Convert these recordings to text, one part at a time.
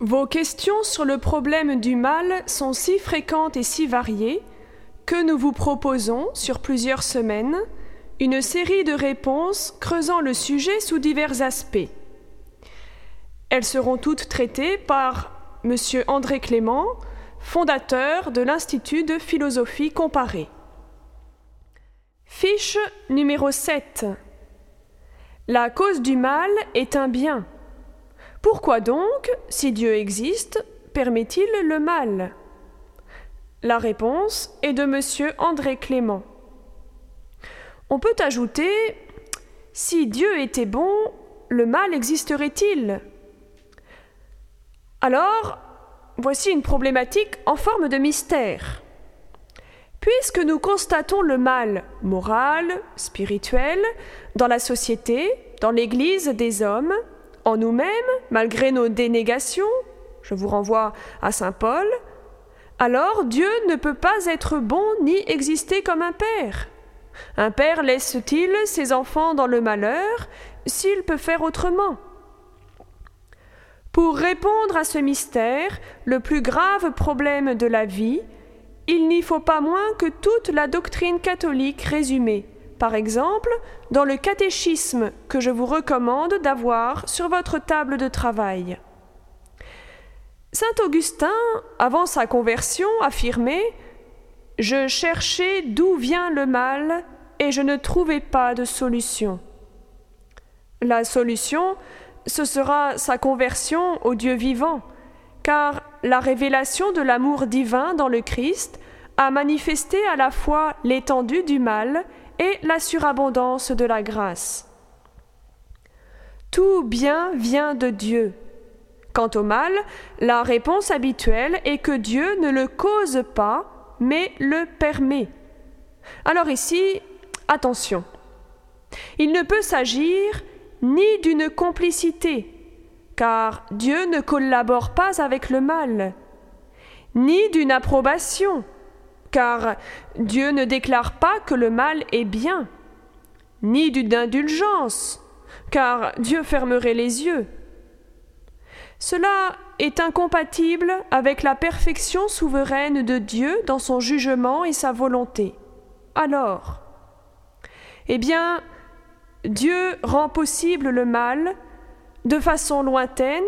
Vos questions sur le problème du mal sont si fréquentes et si variées que nous vous proposons, sur plusieurs semaines, une série de réponses creusant le sujet sous divers aspects. Elles seront toutes traitées par M. André Clément, fondateur de l'Institut de philosophie comparée. Fiche numéro 7. La cause du mal est un bien. Pourquoi donc, si Dieu existe, permet-il le mal? La réponse est de M. André Clément. On peut ajouter Si Dieu était bon, le mal existerait-il? Alors, voici une problématique en forme de mystère. Puisque nous constatons le mal moral, spirituel, dans la société, dans l'Église des hommes, en nous-mêmes, malgré nos dénégations, je vous renvoie à Saint Paul, alors Dieu ne peut pas être bon ni exister comme un père. Un père laisse-t-il ses enfants dans le malheur s'il peut faire autrement? Pour répondre à ce mystère, le plus grave problème de la vie, il n'y faut pas moins que toute la doctrine catholique résumée, par exemple dans le catéchisme que je vous recommande d'avoir sur votre table de travail. Saint Augustin, avant sa conversion, affirmait Je cherchais d'où vient le mal et je ne trouvais pas de solution. La solution, ce sera sa conversion au Dieu vivant, car la révélation de l'amour divin dans le Christ a manifesté à la fois l'étendue du mal et la surabondance de la grâce. Tout bien vient de Dieu. Quant au mal, la réponse habituelle est que Dieu ne le cause pas, mais le permet. Alors ici, attention. Il ne peut s'agir ni d'une complicité, car Dieu ne collabore pas avec le mal, ni d'une approbation, car Dieu ne déclare pas que le mal est bien, ni d'une indulgence, car Dieu fermerait les yeux. Cela est incompatible avec la perfection souveraine de Dieu dans son jugement et sa volonté. Alors, eh bien, Dieu rend possible le mal de façon lointaine,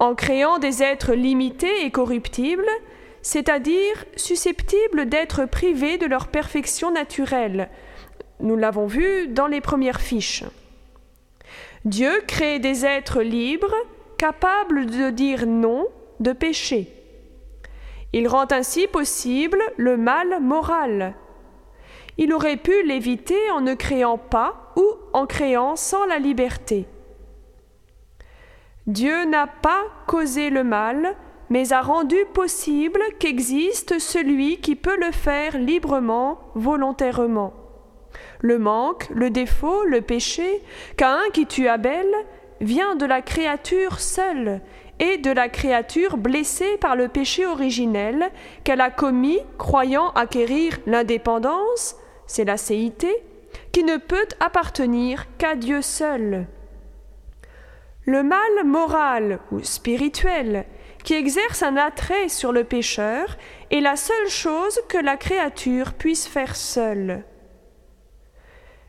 en créant des êtres limités et corruptibles, c'est-à-dire susceptibles d'être privés de leur perfection naturelle. Nous l'avons vu dans les premières fiches. Dieu crée des êtres libres, capables de dire non, de péché. Il rend ainsi possible le mal moral. Il aurait pu l'éviter en ne créant pas ou en créant sans la liberté. Dieu n'a pas causé le mal, mais a rendu possible qu'existe celui qui peut le faire librement, volontairement. Le manque, le défaut, le péché, Caïn qui tue Abel, vient de la créature seule et de la créature blessée par le péché originel qu'elle a commis croyant acquérir l'indépendance, c'est la céité, qui ne peut appartenir qu'à Dieu seul. Le mal moral ou spirituel qui exerce un attrait sur le pécheur est la seule chose que la créature puisse faire seule.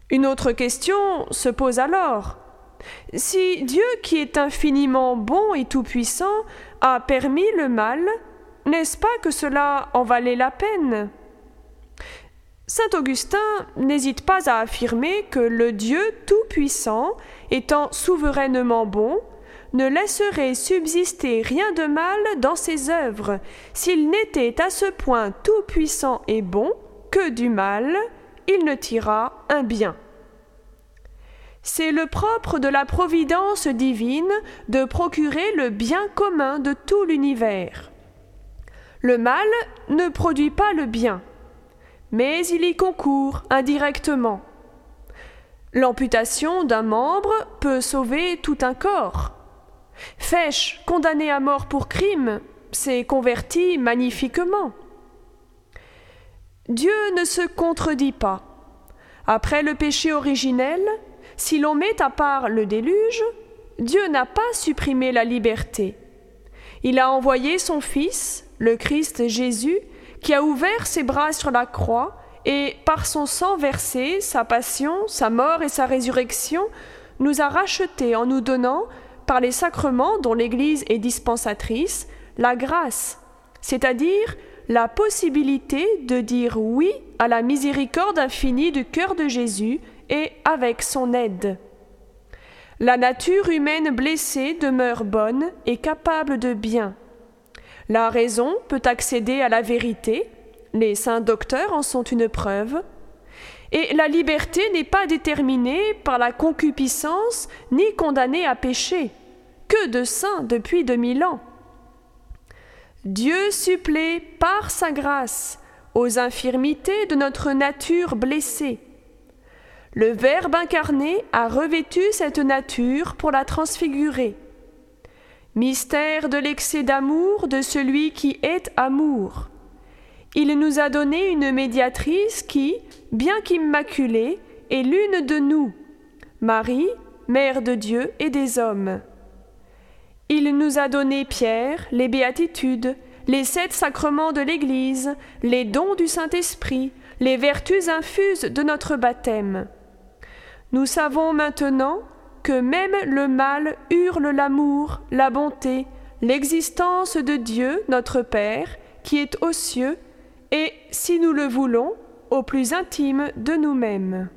Une autre question se pose alors. Si Dieu, qui est infiniment bon et tout-puissant, a permis le mal, n'est-ce pas que cela en valait la peine? Saint Augustin n'hésite pas à affirmer que le Dieu tout-puissant, étant souverainement bon, ne laisserait subsister rien de mal dans ses œuvres, s'il n'était à ce point tout-puissant et bon que du mal il ne tira un bien. C'est le propre de la providence divine de procurer le bien commun de tout l'univers. Le mal ne produit pas le bien, mais il y concourt indirectement. L'amputation d'un membre peut sauver tout un corps. Fèche, condamné à mort pour crime, s'est converti magnifiquement. Dieu ne se contredit pas. Après le péché originel, si l'on met à part le déluge, Dieu n'a pas supprimé la liberté. Il a envoyé son Fils, le Christ Jésus, qui a ouvert ses bras sur la croix, et par son sang versé, sa passion, sa mort et sa résurrection, nous a rachetés en nous donnant, par les sacrements dont l'Église est dispensatrice, la grâce, c'est-à-dire la possibilité de dire oui à la miséricorde infinie du cœur de Jésus et avec son aide. La nature humaine blessée demeure bonne et capable de bien. La raison peut accéder à la vérité, les saints docteurs en sont une preuve, et la liberté n'est pas déterminée par la concupiscence ni condamnée à pécher. Que de saints depuis deux mille ans. Dieu supplée par sa grâce aux infirmités de notre nature blessée. Le Verbe incarné a revêtu cette nature pour la transfigurer. Mystère de l'excès d'amour de celui qui est amour. Il nous a donné une médiatrice qui, bien qu'immaculée, est l'une de nous, Marie, Mère de Dieu et des hommes. Il nous a donné Pierre, les béatitudes, les sept sacrements de l'Église, les dons du Saint-Esprit, les vertus infuses de notre baptême. Nous savons maintenant que même le mal hurle l'amour, la bonté, l'existence de Dieu, notre Père, qui est aux cieux, et, si nous le voulons, au plus intime de nous-mêmes.